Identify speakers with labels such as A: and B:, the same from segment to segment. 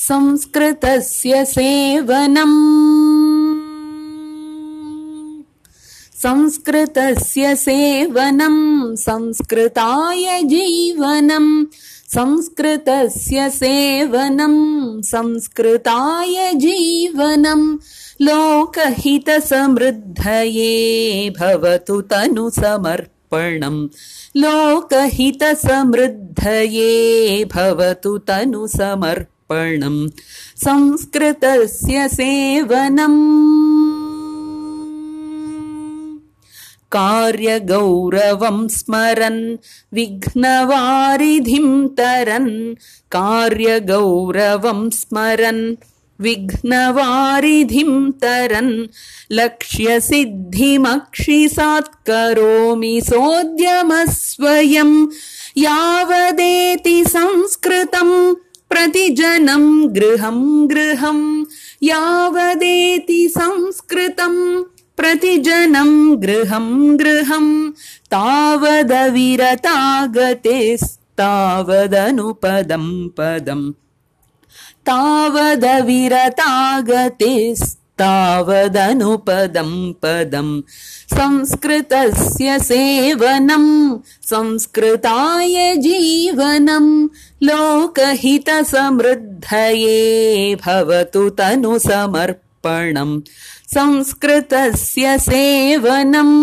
A: संस्कृतस्य सेवनम्। संस्कृतस्य सेवनम् संस्कृताय जीवनम्। संस्कृतस्य सेवनम् संस्कृताय जीवनम्। लोकहितसमृद्धये भवतु तनु समर्पणम्। लोकहितसमृद्धये भवतु तनु समर्पणम् संस्कृतस्य सेवनम्। कार्यगौरवं स्मरन् विघ्नवारिधिं तरन्। कार्यगौरवं स्मरन् विघ्नवारिधिं तरन्। लक्ष्यसिद्धिमक्षिसात्करोमि सोद्यमस्वयम्। यावदेति संस्कृतम् प्रतिजनम् गृहम् गृहम् यावदेति संस्कृतम् प्रतिजनम् गृहम् गृहम् तावदविरतागतेस्तावदनुपदम् पदम् तावदविरतागतेस्तावदनुपदम् पदम् संस्कृतस्य सेवनम् संस्कृताय जीवनम् लोकहितसमृद्धये भवतु तनु समर्पणम् संस्कृतस्य सेवनम्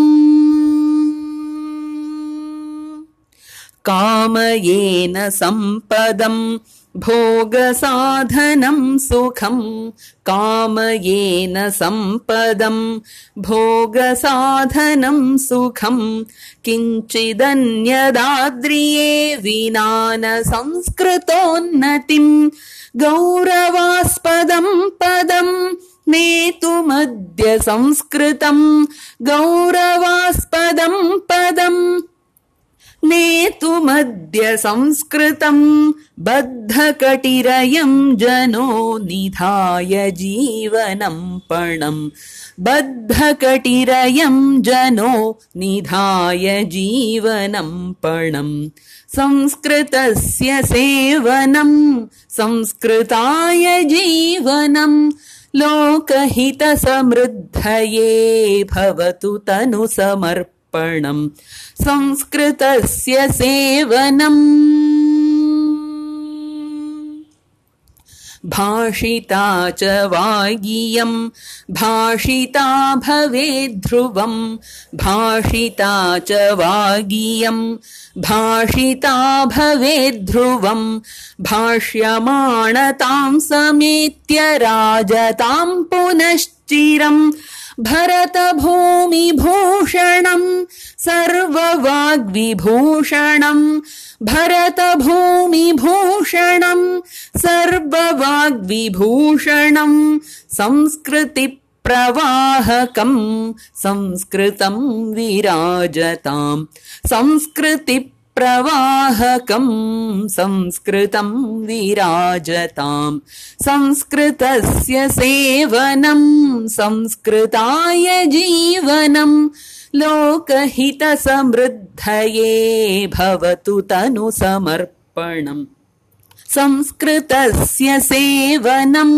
A: कामयेन सम्पदम् भोगसाधनम् सुखम् कामयेन सम्पदम् भोगसाधनम् सुखम्। किञ्चिदन्यदाद्रिये विना न संस्कृतोन्नतिम् गौरवास्पदम् पदम् नेतुमद्य संस्कृतम् गौरवास्पदम् पदम् नेतुमद्य संस्कृतम् बद्धकटिरयम् जनो निधाय जीवनम् पणम् बद्धकटिरयम् जनो निधाय जीवनम् पणम् संस्कृतस्य सेवनम् संस्कृताय जीवनम् लोकहितसमृद्धये भवतु तनु संस्कृतस्य सेवनम्। भाषिता च वागीयम् भाषिता भवेद्ध्रुवम् भाषिता च वागीयम् भाषिता भवेद्ध्रुवम् भाष्यमाणताम् समेत्य राजताम् पुनश्चिरम् भरतभूमिभूषणम् सर्ववाग्विभूषणम् भरतभूमिभूषणम् सर्ववाग्विभूषणम् संस्कृतिप्रवाहकम् संस्कृतम् विराजताम् संस्कृतिप्रवाहकम् संस्कृतम् विराजताम् संस्कृतस्य सेवनम् संस्कृताय जीवनम् लोकहितसमृद्धये भवतु तनु समर्पणम् संस्कृतस्य सेवनम्